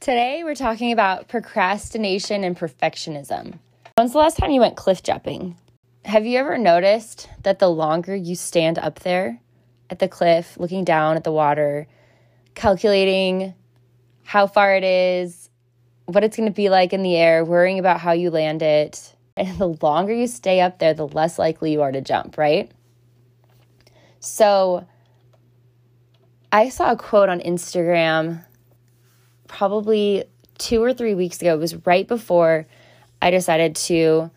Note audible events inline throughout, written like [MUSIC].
Today, we're talking about procrastination and perfectionism. When's the last time you went cliff jumping? Have you ever noticed that the longer you stand up there at the cliff, looking down at the water, calculating how far it is, what it's going to be like in the air, worrying about how you land it, [LAUGHS] and the longer you stay up there, the less likely you are to jump, right? So, I saw a quote on Instagram probably two or three weeks ago. It was right before I decided to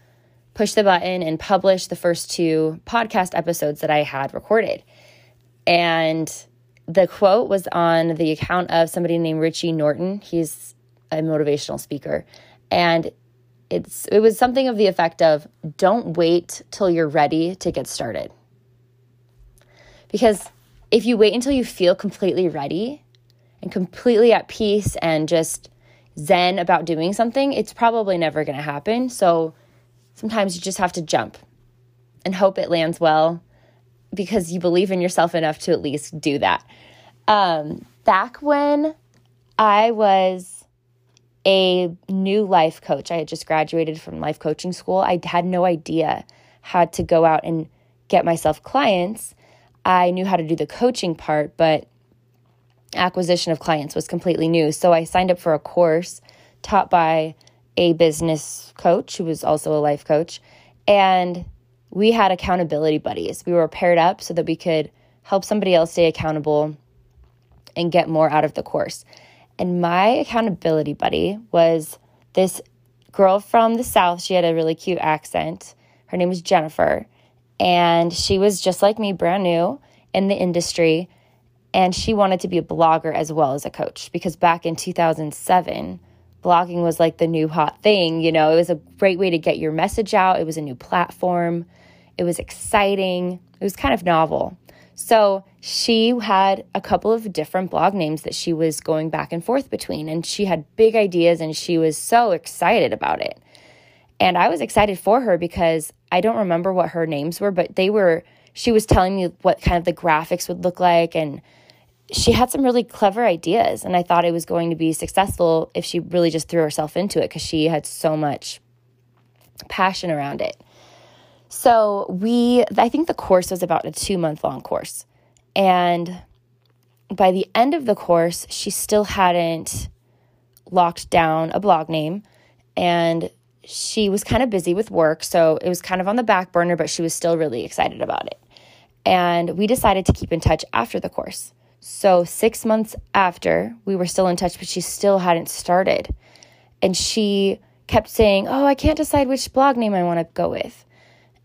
push the button and publish the first two podcast episodes that I had recorded. And the quote was on the account of somebody named Richie Norton. He's a motivational speaker. And it's it was something of the effect of don't wait till you're ready to get started. Because if you wait until you feel completely ready and completely at peace and just zen about doing something, it's probably never going to happen. So sometimes you just have to jump and hope it lands well because you believe in yourself enough to at least do that. Um, back when I was a new life coach, I had just graduated from life coaching school. I had no idea how to go out and get myself clients. I knew how to do the coaching part, but acquisition of clients was completely new. So I signed up for a course taught by a business coach who was also a life coach. And we had accountability buddies. We were paired up so that we could help somebody else stay accountable and get more out of the course. And my accountability buddy was this girl from the South. She had a really cute accent. Her name was Jennifer. And she was just like me, brand new in the industry. And she wanted to be a blogger as well as a coach because back in 2007, blogging was like the new hot thing. You know, it was a great way to get your message out, it was a new platform, it was exciting, it was kind of novel. So she had a couple of different blog names that she was going back and forth between, and she had big ideas and she was so excited about it. And I was excited for her because I don't remember what her names were, but they were, she was telling me what kind of the graphics would look like and she had some really clever ideas and i thought it was going to be successful if she really just threw herself into it because she had so much passion around it. So we i think the course was about a two month long course and by the end of the course she still hadn't locked down a blog name and she was kind of busy with work so it was kind of on the back burner but she was still really excited about it. And we decided to keep in touch after the course so, six months after, we were still in touch, but she still hadn't started. And she kept saying, Oh, I can't decide which blog name I want to go with.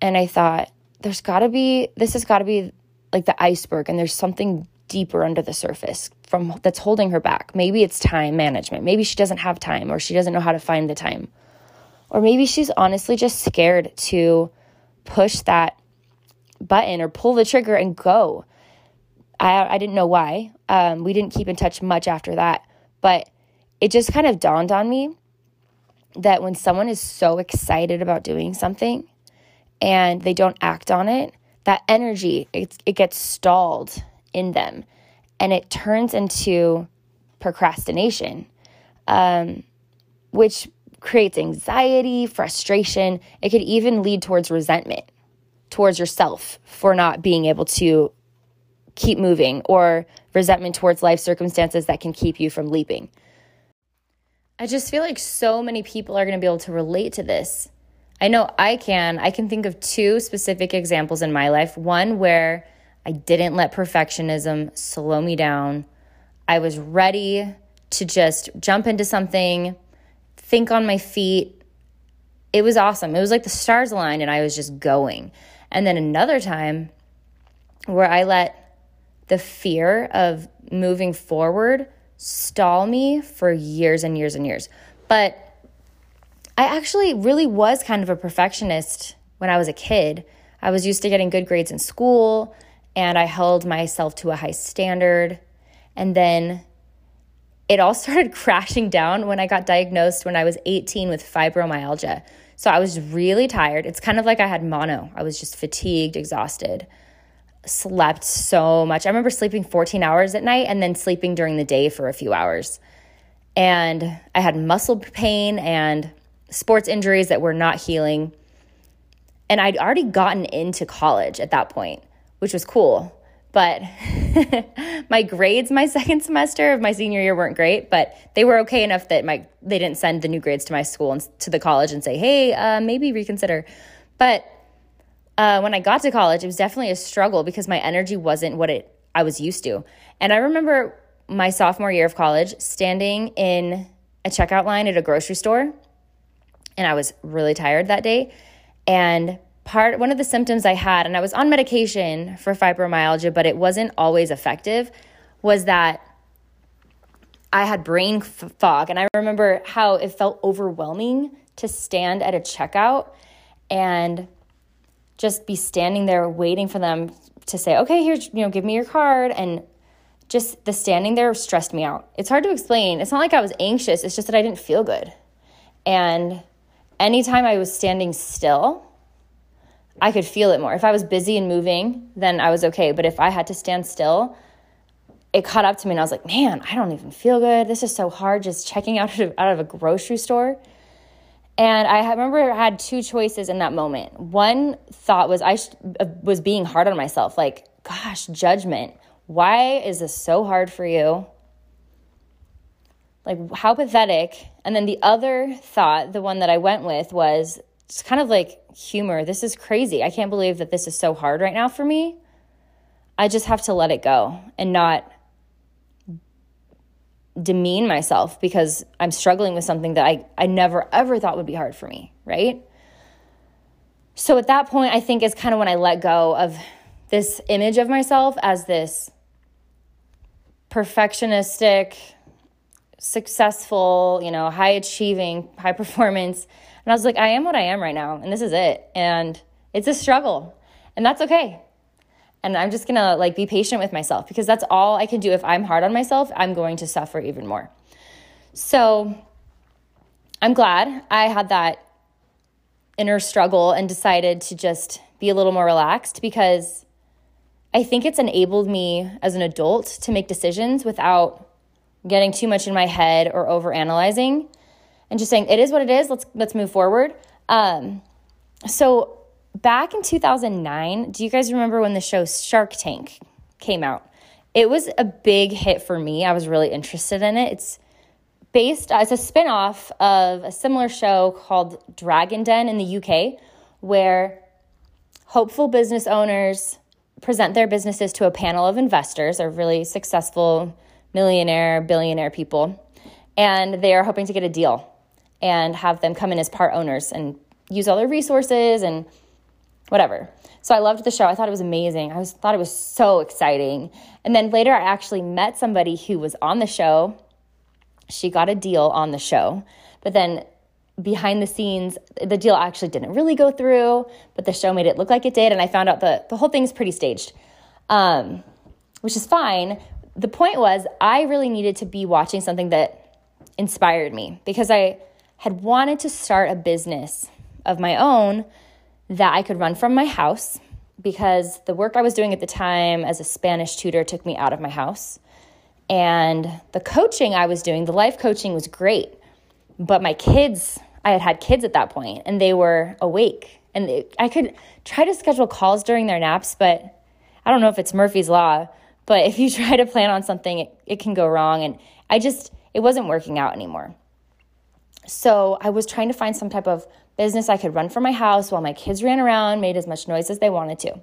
And I thought, there's got to be, this has got to be like the iceberg, and there's something deeper under the surface from that's holding her back. Maybe it's time management. Maybe she doesn't have time or she doesn't know how to find the time. Or maybe she's honestly just scared to push that button or pull the trigger and go. I, I didn't know why. Um, we didn't keep in touch much after that, but it just kind of dawned on me that when someone is so excited about doing something and they don't act on it, that energy it, it gets stalled in them and it turns into procrastination, um, which creates anxiety, frustration. It could even lead towards resentment towards yourself for not being able to keep moving or resentment towards life circumstances that can keep you from leaping. I just feel like so many people are going to be able to relate to this. I know I can. I can think of two specific examples in my life. One where I didn't let perfectionism slow me down. I was ready to just jump into something, think on my feet. It was awesome. It was like the stars aligned and I was just going. And then another time where I let the fear of moving forward stall me for years and years and years. But I actually really was kind of a perfectionist when I was a kid. I was used to getting good grades in school and I held myself to a high standard. And then it all [LAUGHS] started crashing down when I got diagnosed when I was 18 with fibromyalgia. So I was really tired. It's kind of like I had mono. I was just fatigued, exhausted slept so much. I remember sleeping 14 hours at night and then sleeping during the day for a few hours. And I had muscle pain and sports injuries that were not healing. And I'd already gotten into college at that point, which was cool. But [LAUGHS] my grades my [LAUGHS] second semester of my senior year weren't great, but they were okay enough that my they didn't send the new grades to my school and to the college and say, "Hey, uh, maybe reconsider." But uh, when I got to college, it was definitely a struggle because my energy wasn't what it I was used to. And I remember my sophomore year of college standing in a checkout line at a grocery store, and I was really tired that day. And part one of the symptoms I had, and I was on medication for fibromyalgia, but it wasn't always effective, was that I had brain fog. And I remember how it felt overwhelming to stand at a checkout and just be standing there waiting for them to say, okay, here's, you know, give me your card. And just the standing there stressed me out. It's hard to explain. It's not like I was anxious, it's just that I didn't feel good. And anytime I was standing still, I could feel it more. If I was busy and moving, then I was okay. But if I had to stand still, it caught up to me and I was like, man, I don't even feel good. This is so hard just checking [LAUGHS] out of, out of a grocery store. And I remember I had two choices in that moment. One thought was I sh- uh, was being hard on myself, like, gosh, judgment. Why is this so hard for you? Like, how pathetic. And then the other thought, the one that I went with, was it's kind of like humor. This is crazy. I can't believe that this is so hard right now for me. I just have to let it go and not demean myself because I'm struggling with something that I, I never ever thought would be hard for me, right? So at that point, I think is kind of when I let go of this image of myself as this perfectionistic, successful, you know, high achieving, high performance and I was like, I am what I am right now, and this is it. And it's a struggle, and that's okay. And I'm just gonna like be patient with myself because that's all I can do. If I'm hard on myself, I'm going to suffer even more. So I'm glad I had that inner struggle and decided to just be a little more relaxed because I think it's enabled me as an adult to make decisions without getting too much in my head or over analyzing and just saying it is what it is. Let's let's move forward. Um, so back in 2009, do you guys remember when the show Shark Tank came out? It was a big hit for me. I was really interested in it. It's based as a spin-off of a similar show called Dragon Den in the UK where hopeful business owners present their businesses to a panel of investors or really successful millionaire, billionaire people, and they are hoping to get a deal and have them come in as part owners and use all their resources and whatever. So I loved the show. I thought it was amazing. I was thought it was so exciting. And then later I actually met somebody who was on the show. She got a deal on the show. But then behind the scenes, the deal actually didn't really go through, but the show made it look like it did and I found out that the whole thing's pretty staged. Um, which is fine. The point was I really needed to be watching something that inspired me because I had wanted to start a business of my own that I could run from my house because the work I was doing at the time as a Spanish tutor took me out of my house. And the coaching I was doing, the life coaching was great. But my kids, I had had kids at that point and they were awake. And I could try to schedule calls during their naps, but I don't know if it's Murphy's Law, but if you [LAUGHS] try to plan on something, it, it can go wrong. And I just, it wasn't working out anymore. So I was trying to find some type of business I could run from my house while my kids ran around, made as much noise as they wanted to.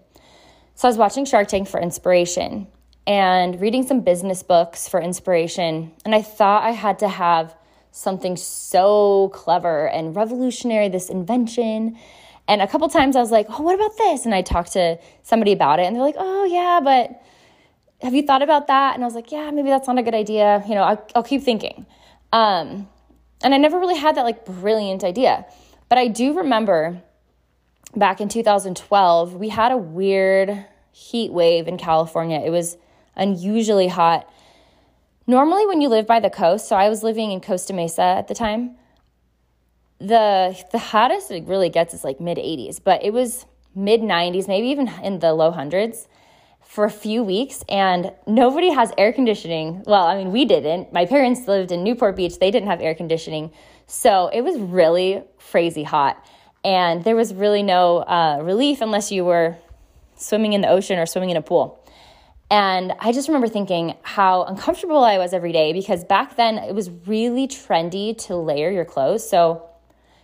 So I was watching Shark Tank for inspiration and reading some business books for inspiration. And I thought I had to have something so clever and revolutionary, this invention. And a couple times I was like, oh, what about this? And I talked to somebody about it, and they're like, oh, yeah, but have you thought about that? And I was like, yeah, maybe that's not a good idea. You know, I'll, I'll keep thinking. Um, and I never really had that like brilliant idea. But I do remember back in 2012, we had a weird heat wave in California. It was unusually hot. Normally, when you live by the coast, so I was living in Costa Mesa at the time, the the hottest it really gets is like mid 80s, but it was mid 90s, maybe even in the low hundreds. for a few weeks and nobody has air conditioning. Well, I mean, we didn't. My parents lived in Newport Beach, they didn't have air conditioning. So it was really crazy hot. And there was really no uh, relief unless you were swimming in the ocean or swimming in a pool. And I just remember thinking how uncomfortable I was every day because back then it was really trendy to layer your clothes. So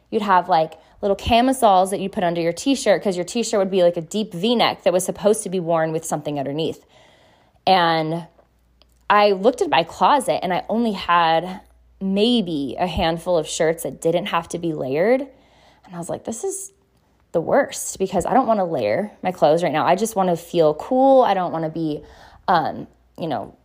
you'd have like little camisoles that you put under your t shirt because your t shirt would be like a deep v neck that was supposed to be worn with something underneath. And I looked at my closet and I only had maybe a handful of shirts that didn't have to be layered. And I was like, this is the worst because I don't want to layer my clothes right now. I just want to feel cool. I don't want to be, um, you know,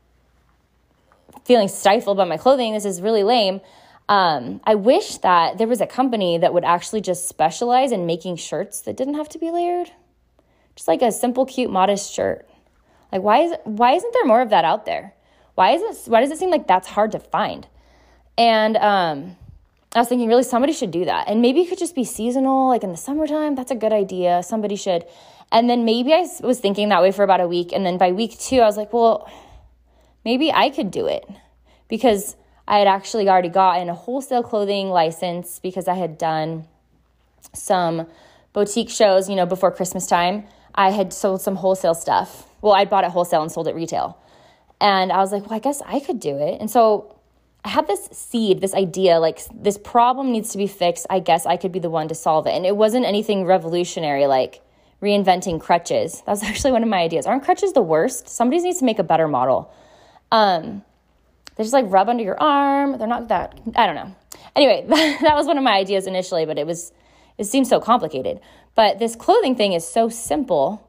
feeling stifled by my clothing. This is really lame. Um, I wish that there was a company that would actually just specialize in making shirts that didn't have to be layered. Just like a simple, cute, modest shirt. Like why is why isn't there more of that out there? Why is it why does it seem like that's hard to find? And um, I was thinking, really, somebody should do that. And maybe it could just be seasonal, like in the summertime. That's a good idea. Somebody should. And then maybe I was thinking that way for about a week. And then by week two, I was like, well, maybe I could do it because I had actually already gotten a wholesale clothing license because I had done some boutique shows, you know, before Christmas time. I had sold some wholesale stuff. Well, I bought it wholesale and sold it retail. And I was like, well, I guess I could do it. And so I had this seed, this idea, like this problem needs to be fixed. I guess I could be the one to solve it. And it wasn't anything revolutionary like reinventing crutches. That was [LAUGHS] actually one of my ideas. Aren't crutches the worst? Somebody needs to make a better model. Um, they just like rub under your arm. They're not that, I don't know. Anyway, [LAUGHS] that was one of my ideas initially, but it was, it seems so complicated. But this clothing thing is so simple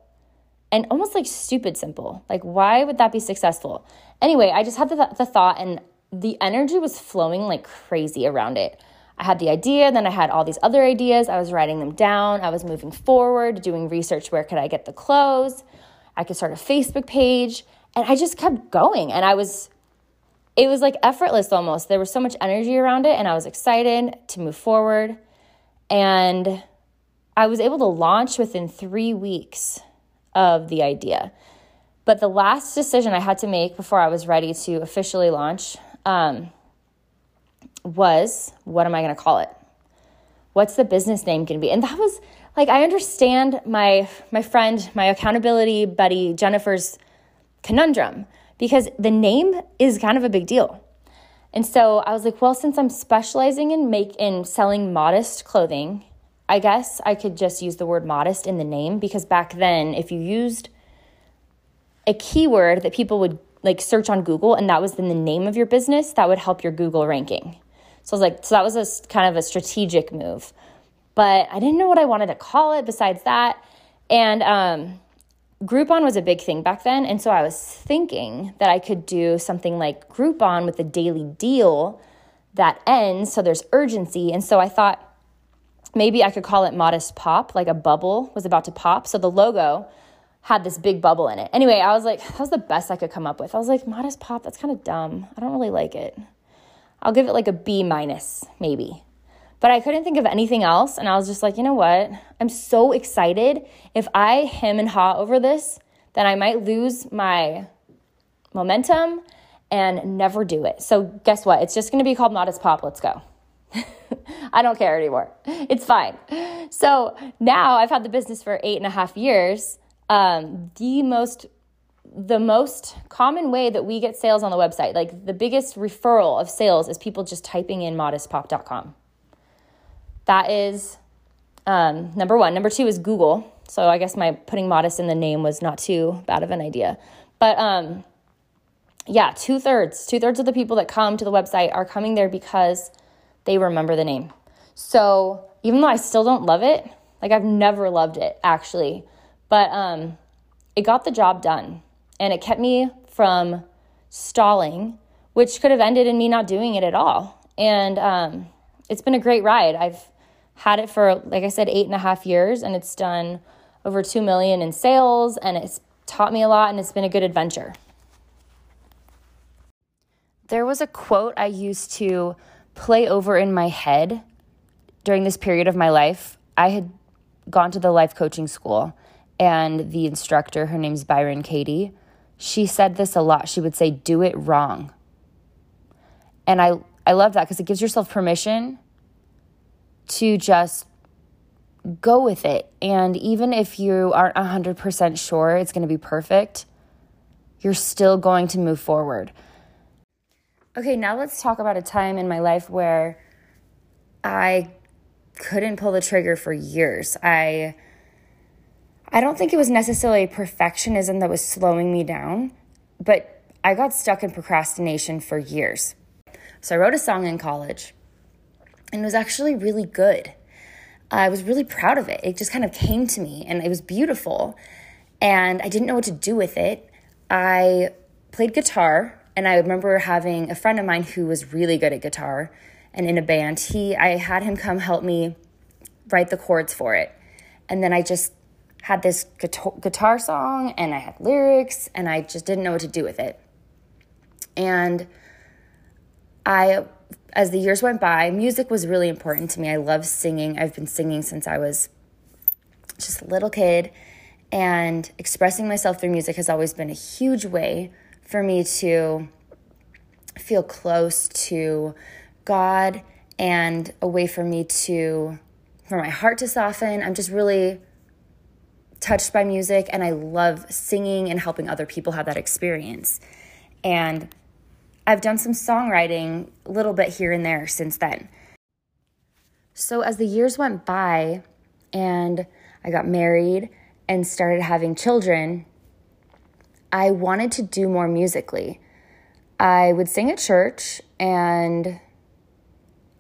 and almost like stupid simple. Like, why would that be successful? Anyway, I just had the, the thought and the energy was flowing like crazy around it. I had the idea, then I had all these other ideas. I was writing them down. I was moving forward, doing research where could I get the clothes? I could start a Facebook page, and I just kept going. And I was it was like effortless almost. There was so much energy around it and I was excited to move forward. And I was able to launch within 3 weeks of the idea. But the last decision I had to make before I was ready to officially launch um, was what am I going to call it? What's the business name going to be? And that was like I understand my my friend, my accountability buddy Jennifer's conundrum because the name is kind of a big deal. And so I was like, well, since I'm specializing in make in selling modest clothing, I guess I could just use the word modest in the name because back then if you used a keyword that people would like search on Google and that was in the name of your business, that would help your Google ranking. So I was like, so that was a kind of a strategic move. But I didn't know what I wanted to call it besides that. And um, Groupon was a big thing back then. And so I was thinking that I could do something like Groupon with a daily deal that ends. So there's urgency. And so I thought maybe I could call it Modest Pop, like a bubble was about to pop. So the logo had this big bubble in it. Anyway, I was like, that was the best I could come up with. I was like, modest pop, that's kind of dumb. I don't really like it. I'll give it like a B minus, maybe. But I couldn't think of anything else. And I was just like, you know what? I'm so excited. If I hem and haw over this, then I might lose my momentum and never do it. So guess what? It's just going to be called Modest Pop. Let's go. [LAUGHS] I don't care anymore. It's fine. So now I've had the business for eight and a half years um, the most the most common way that we get sales on the website, like the biggest referral of sales, is people just typing in modestpop.com. That is um, number one. Number two is Google. So I guess my putting modest in the name was not too bad of an idea. But um, yeah, two thirds, two thirds of the people that come to the website are coming there because they remember the name. So even though I still don't love it, like I've never loved it actually but um, it got the job done and it kept me from stalling, which could have ended in me not doing it at all. And um, it's been a great ride. I've had it for, like I said, eight and a half years, and it's done over two million in sales, and it's taught me a lot, and it's been a good adventure. There was a quote I used to play over in my head during this period of my life. I had gone to the life coaching school and the instructor, her name's Byron Katie, she said this a lot. She would say, Do it wrong. And I, I love that because it gives yourself permission to just go with it. And even if you aren't 100% sure it's going to be perfect, you're still going to move forward. Okay, now let's talk about a time in my life where I couldn't pull the trigger for years. I I don't think it was necessarily perfectionism that was slowing me down, but I got stuck in procrastination for years. So I wrote a song in college, and it was actually really good. I was really proud of it. It just kind of came to me, and it was beautiful. And I didn't know what to do with it. I played guitar, and I remember having a friend of mine who was really good at guitar and in a band. He, I had him come help me write the chords for it, and then I just had this guitar song and I had lyrics and I just didn't know what to do with it. And I, as the years went by, music was really important to me. I love singing. I've been singing since I was just a little kid. And expressing myself through music has always been a huge way for me to feel close to God and a way for me to, for my heart to soften. I'm just really touched by music and I love singing and helping other people have that experience. And I've done some songwriting a little bit here and there since then. So as the years went by and I got married and started having children, I wanted to do more musically. I would sing at church and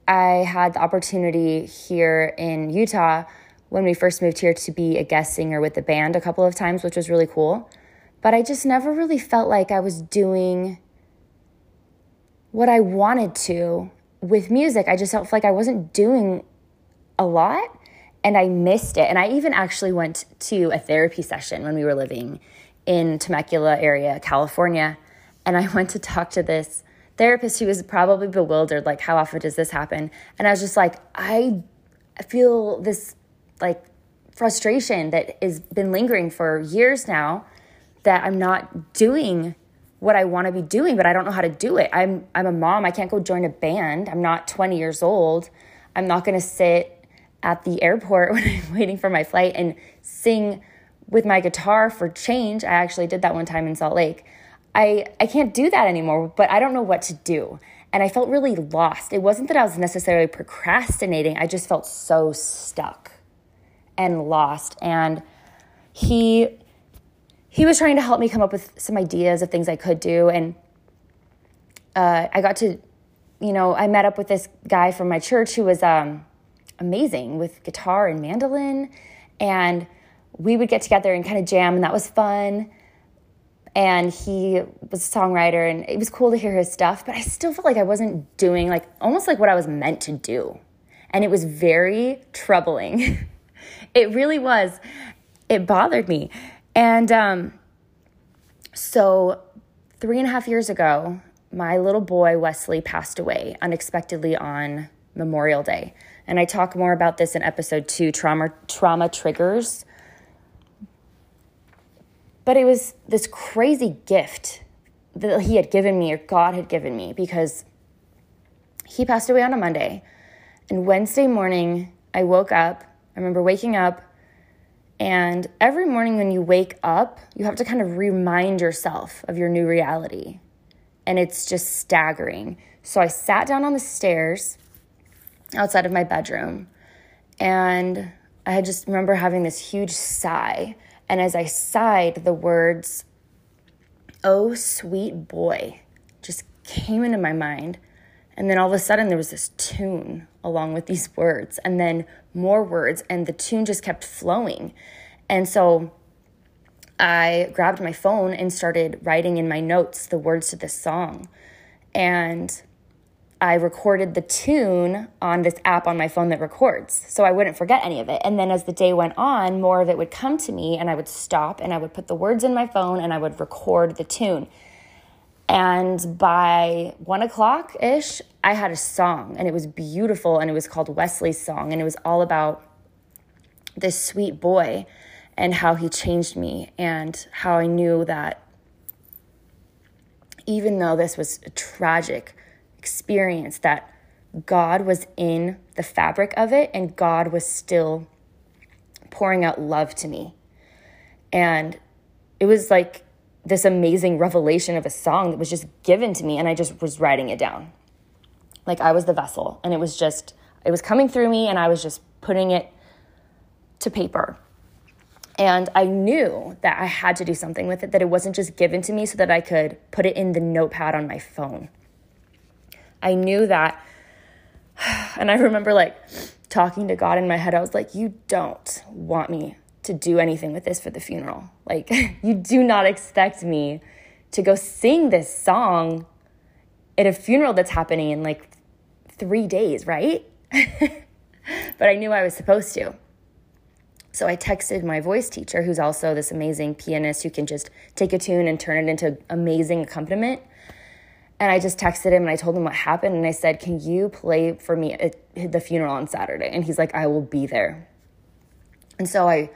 I had the opportunity here in Utah when we first moved here to be a guest singer with the band a couple of times, which was really cool. But I just never really felt like I was doing what I wanted to with music. I just felt like I wasn't doing a lot and I missed it. And I even actually went to a therapy session when we were living in Temecula area, California. And I [LAUGHS] went to talk to this therapist who was probably bewildered, like, how often does this happen? And I was just like, I feel this like frustration that has been lingering for years now that I'm not doing what I want to be doing, but I don't know how to do it. I'm I'm a mom. I can't go join a band. I'm not 20 years old. I'm not going to sit at the airport [LAUGHS] when I'm waiting for my flight and sing with my guitar for change. I actually did that one time in Salt Lake. I I can't do that anymore, but I don't know what to do. And I felt really lost. It wasn't that I was necessarily procrastinating. I just felt so stuck and lost. And he he was trying to help me come up with some ideas of things I could do. And uh, I got to, you know, I met up with this guy from my church who was um, amazing with guitar and mandolin. And we would get together and kind of jam, and that was fun. And he was a songwriter, and it was cool to hear his stuff, but I still felt like I wasn't doing like almost like what I was meant to do. And it was very troubling. [LAUGHS] It really was. It bothered me. And um, so, three and a half years ago, my little boy Wesley passed away unexpectedly on Memorial Day. And I talk more about this in episode two trauma, trauma triggers. But it was this crazy gift that he had given me, or God had given me, because he passed away on a Monday. And Wednesday morning, I woke up I remember waking up, and every morning when you wake up, you have to kind of remind yourself of your new reality. And it's just staggering. So I sat down on the stairs outside of my bedroom, and I just remember having this huge sigh. And as I sighed, the words, Oh, sweet boy, just came into my mind. And then all of a sudden, there was this tune along with these words, and then more words, and the tune just kept flowing. And so I grabbed my phone and started writing in my notes the words to this song. And I recorded the tune on this app on my phone that records so I wouldn't forget any of it. And then as the day went on, more of it would come to me, and I would stop and I would put the words in my phone and I would record the tune. And by one o'clock ish, I had a song and it was beautiful and it was called Wesley's Song and it was all about this sweet boy. and how he changed me and how I knew that even though this was a tragic experience that God was in the fabric of it and God was still pouring out love to me. And it was like this amazing revelation of a song that was just given to me and I just was writing it down. Like I was the vessel and it was just it was coming through me and I was just putting it to paper. And I knew that I had to do something with it, that it wasn't just given to me so that I could put it in the notepad on my phone. I knew that, [SIGHS] and I remember like talking to God in my head. I was like, You don't want me to do anything with this for the funeral. Like, [LAUGHS] you do not expect me to go sing this song at a funeral that's happening in like three days, right? [LAUGHS] but I knew I was supposed to. So I texted my voice teacher, who's also this amazing pianist who can just take a tune and turn it into amazing accompaniment. And I just texted him and I told him what happened. And I said, Can you play for me at the funeral on Saturday? And he's like, I will be there. And so I,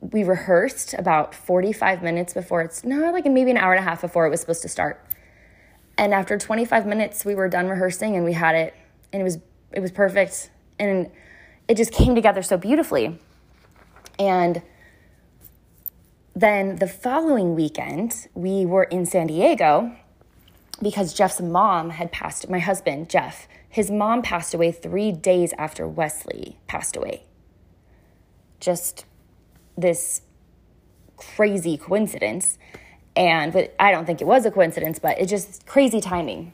we rehearsed about 45 minutes before it's, no, like maybe an hour and a half before it was supposed to start. And after 25 minutes, we were done rehearsing and we had it. And it was, it was perfect. And it just came together so beautifully. And then the following weekend, we were in San Diego because Jeff's mom had passed, my husband, Jeff, his mom passed away three days after Wesley passed away. Just this crazy coincidence. And but I don't think it was a coincidence, but it's just crazy timing.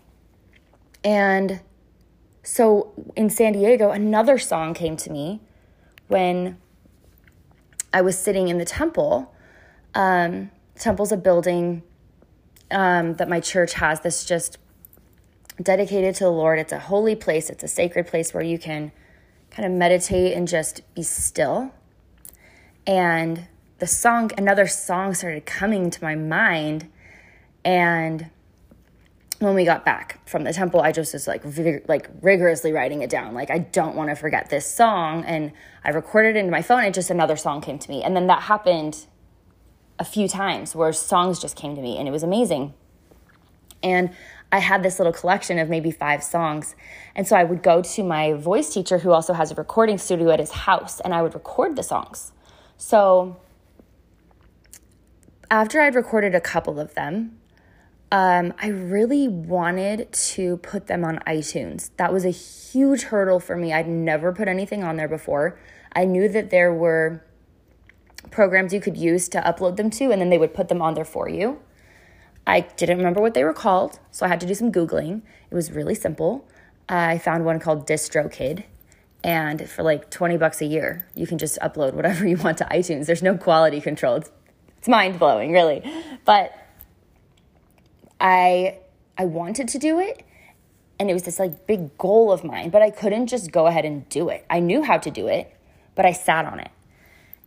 And so in San Diego, another song came to me when I was sitting in the temple. Um, temple's a building um, that my church has that's just dedicated to the Lord. It's a holy place, it's a sacred place where you can kind of meditate and just be still. And the song, another song started coming to my mind. And when we got back from the temple, I just was like like rigorously writing it down. Like I don't want to forget this song, and I recorded it into my phone. And just another song came to me, and then that happened a few times where songs just came to me, and it was amazing. And I had this little collection of maybe five songs, and so I would go to my voice teacher, who also has a recording studio at his house, and I would record the songs. So after I'd recorded a couple of them, um, I really wanted to put them on iTunes. That was a huge hurdle for me. I'd never put anything on there before. I knew that there were programs you could use to upload them to, and then they would put them on there for you. I didn't remember what they were called, so I had to do some Googling. It was really simple. I found one called DistroKid, and for like 20 bucks a year, you can just upload whatever [LAUGHS] you want to iTunes. There's no quality control. It's, it's mind blowing, really. But I I wanted to do it and it was this like big goal of mine, but I couldn't just go ahead and do it. I knew how to do it, but I sat on it.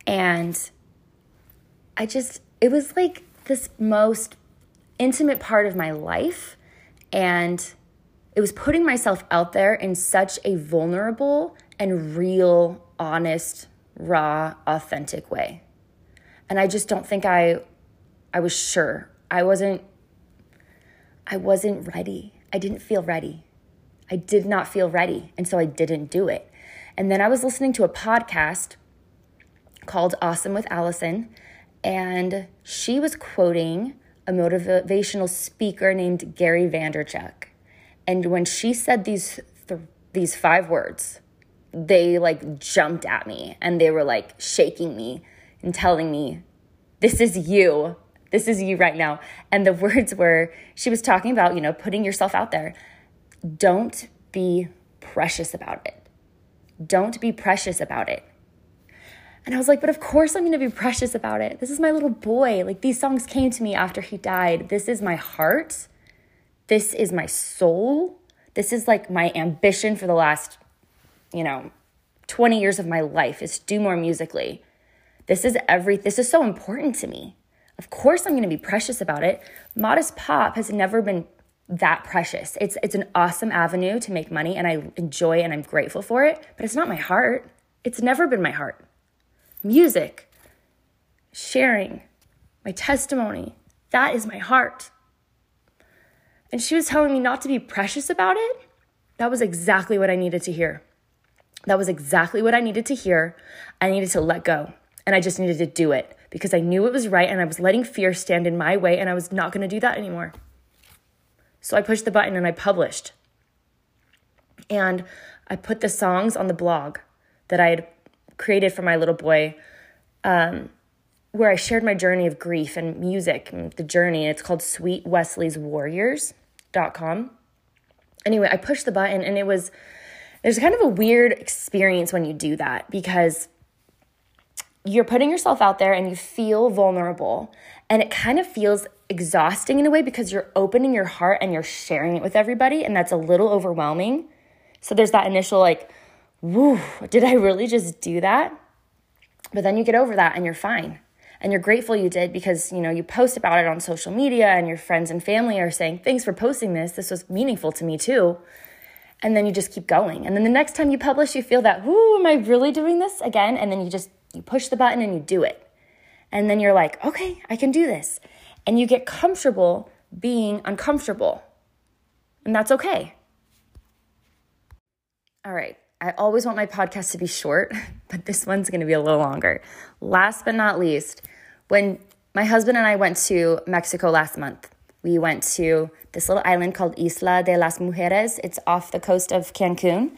And I just it was like this most intimate part of my life and it was putting myself out there in such a vulnerable and real, honest, raw, authentic way. And I just don't think I I was sure. I wasn't I wasn't ready. I didn't feel ready. I did not feel ready. And so I didn't do it. And then I was listening to a podcast called Awesome with Allison, and she was quoting a motivational speaker named Gary Vaynerchuk. And when she said these th- these five words, they like jumped at me and they were like shaking me and telling me, "This is you this is you right now. And the [LAUGHS] words were, she was talking about, you know, putting yourself out there. Don't be precious about it. Don't be precious about it. And I was like, but of course I'm to be precious about it. This is my little boy. Like these songs came to me after he died. This is my heart. This is my soul. This is like my ambition for the last, you know, 20 years of my life is to do more musically. This is every this is so important to me. Of course, I'm going to be precious about it. Modest Pop has never been that precious. It's it's an awesome avenue to make money and I enjoy and I'm grateful for it, but it's not my heart. It's never been my heart. Music sharing my testimony. That is my heart. And she was telling me not to be precious about it. That was exactly what I needed to hear. That was exactly what I needed to hear. I needed to let go and I just needed to do it because I knew it was right and I was letting fear stand in my way and I was not going to do that anymore. So I pushed the button and I published. And I put the songs on the blog that I had created for my little boy, um, where I shared my journey of grief and music and the journey. And It's called sweetwesleyswarriors.com. Anyway, I pushed the button and it was, there's kind of a weird experience when you do that because you're putting yourself out there and you feel vulnerable. And it kind of feels exhausting in a way because you're opening your heart and you're sharing it with everybody. And that's a little overwhelming. So there's that initial, like, woo, did I really just do that? But then you get over that and you're fine. And you're grateful you did because, you know, you post about it on social media and your friends and family are saying, thanks for posting this. This was meaningful to me too. And then you just keep going. And then the next time you publish, you feel that, whoo, am I really doing this again? And then you just you push the button and you do it. And then you're like, okay, I can do this. And you get comfortable being uncomfortable. And that's okay. All right. I always want my podcast to be short, [LAUGHS] but this one's going to be a little longer. Last but not least, when my husband and I went to Mexico last month, we went to this little island called Isla de las Mujeres. It's off the coast of Cancun.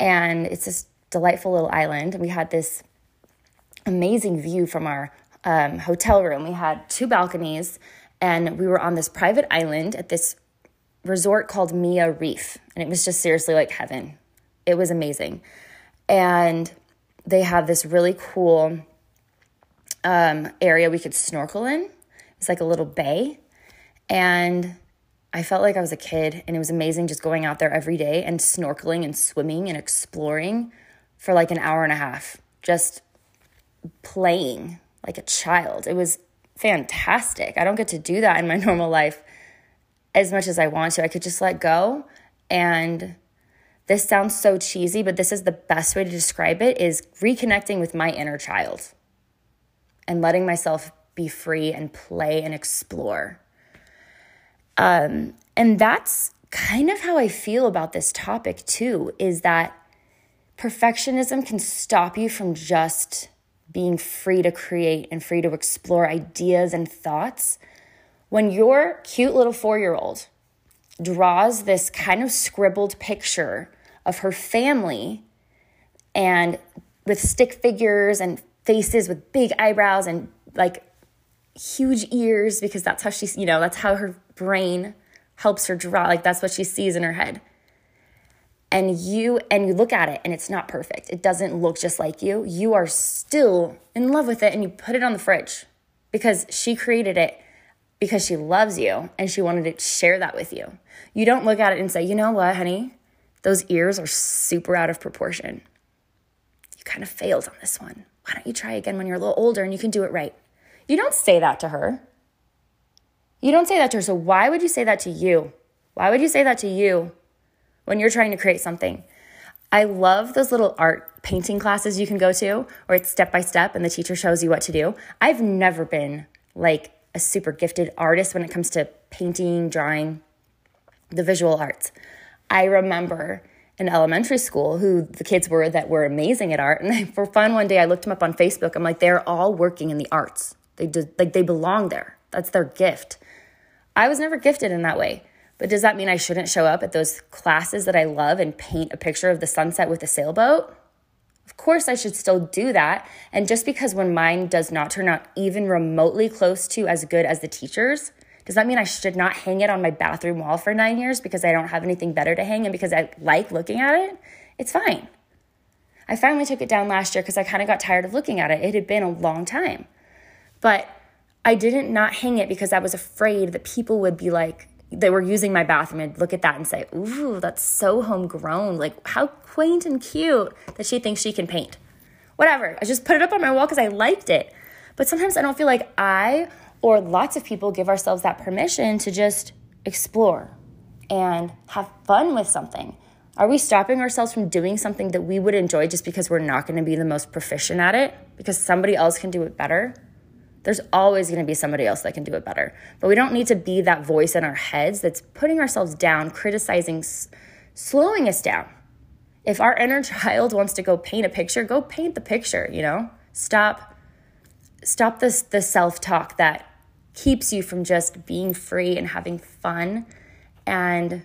And it's this delightful little island. And we had this amazing view from our um, hotel room. We had two balconies, and we were on this private island at this resort called Mia Reef. And it was just seriously like heaven. It was amazing. And they have this really cool um, area we could snorkel in. It's like a little bay. And I felt like I was a kid, and it was amazing just going out there every day and snorkeling and swimming and exploring for like an hour and a half. Just playing like a child. It was fantastic. I don't get to do that in my [LAUGHS] normal life as much as I want to. I could just let go and this sounds so cheesy, but this is the best way to describe it is reconnecting with my inner child and letting myself be free and play and explore. Um, and that's kind of how I feel about this topic too is that perfectionism can stop you from just being free to create and free to explore ideas and thoughts. When your cute little four year old draws this kind of scribbled picture of her family and with stick figures and faces with big eyebrows and like huge ears because that's how she's, you know, that's how her brain helps her draw. Like that's what she sees in her head. And you and you look at it and it's not perfect. It doesn't look just like you. You are still in love with it and you put it on the fridge because she created it because she loves you and she wanted to share that with you. You don't look at it and say you know what honey? Those ears are super out of proportion. You kind of failed on this one. Why don't you try again when you're a little older and you can do it right you don't say that to her you don't say that to her so why would you say that to you why would you say that to you when you're trying to create something. I love those little art painting classes you can go to where it's step by step and the teacher shows you what to do. I've never been like a super gifted artist when it comes to painting, drawing, the visual arts. I remember in elementary school who the kids were that were amazing at art and [LAUGHS] for fun one day I looked them up on Facebook. I'm like they're all working in the arts. They did like they belong there. That's their gift. I was never gifted in that way. But does that mean I shouldn't show up at those classes that I love and paint a picture of the sunset with a sailboat? Of course, I should still do that. And just because when mine does not turn out even remotely close to as good as the teacher's, does that mean I should not hang it on my bathroom wall for nine years because I don't have anything better to hang and because I like looking at it? It's fine. I finally took it down last year because I kind of got tired of looking at it. It had been a long time. But I didn't not hang it because I was afraid that people would be like, they were using my bathroom and look at that and say, Ooh, that's so homegrown. Like, how quaint and cute that she thinks she can paint. Whatever. I just put it up on my wall because I liked it. But sometimes I don't feel like I or lots of people give ourselves that permission to just explore and have fun with something. Are we stopping ourselves from doing something that we would enjoy just because we're not going to be the most proficient at it? Because somebody else can do it better? There's always going to be somebody else that can do it better. But we don't need to be that voice in our heads that's putting ourselves down, criticizing, s- slowing us down. If our inner [LAUGHS] child wants to go paint a picture, go paint the picture, you know? Stop stop this the self-talk that keeps you from just being free and having fun and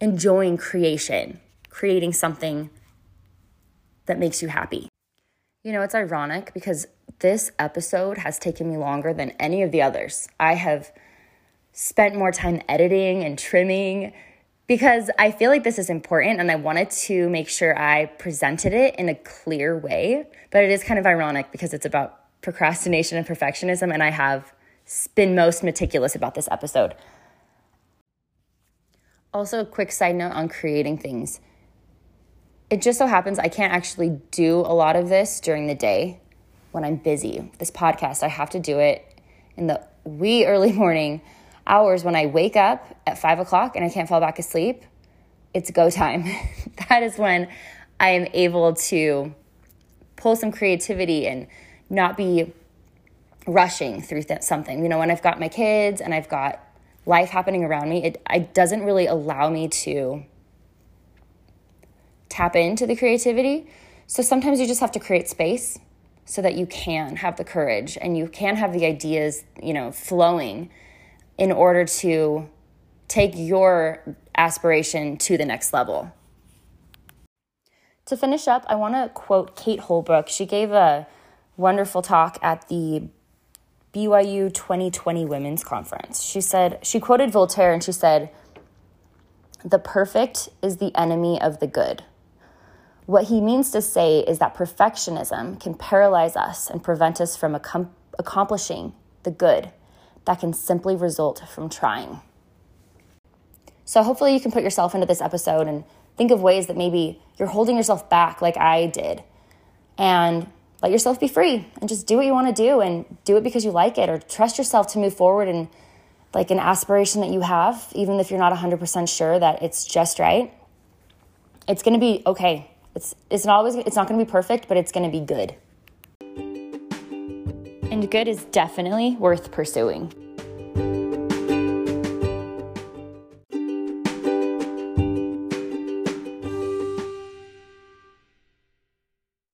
enjoying creation, creating something that makes you happy. You know, it's ironic because this episode has taken me longer than any of the others. I have spent more time editing and trimming because I feel like this is important and I wanted to make sure I presented it in a clear way. But it is kind of ironic because it's about procrastination and perfectionism, and I have been most meticulous about this episode. Also, a quick side note on creating things. It just so happens I can't actually do a lot of this during the day when I'm busy. This podcast, I have to do it in the wee early [LAUGHS] morning hours when I wake up at five o'clock and I can't fall back asleep. It's go time. [LAUGHS] that is when I am able to pull some creativity and not be rushing through th- something. You know, when I've got my kids and I've got life happening around me, it, it doesn't really allow me to tap into the creativity. So sometimes you just have to create space so that you can have the courage and you can have the ideas, you know, flowing in order to take your aspiration to the next level. To finish up, I want to quote Kate Holbrook. She gave a wonderful talk at the BYU 2020 Women's Conference. She said, she quoted Voltaire and she said, The perfect is the enemy of the good. What he means to say is that perfectionism can paralyze us and prevent us from ac- accomplishing the good that can simply result from trying. So, hopefully, you can put yourself into this episode and think of ways that maybe you're holding yourself back, like I did, and let yourself be free and just do what you want to do and do it because you like it or trust yourself to move forward and like an aspiration that you have, even if you're not 100% sure that it's just right. It's going to be okay. It's, it's not always, it's not going to be perfect, but it's going to be good. And good is definitely worth pursuing.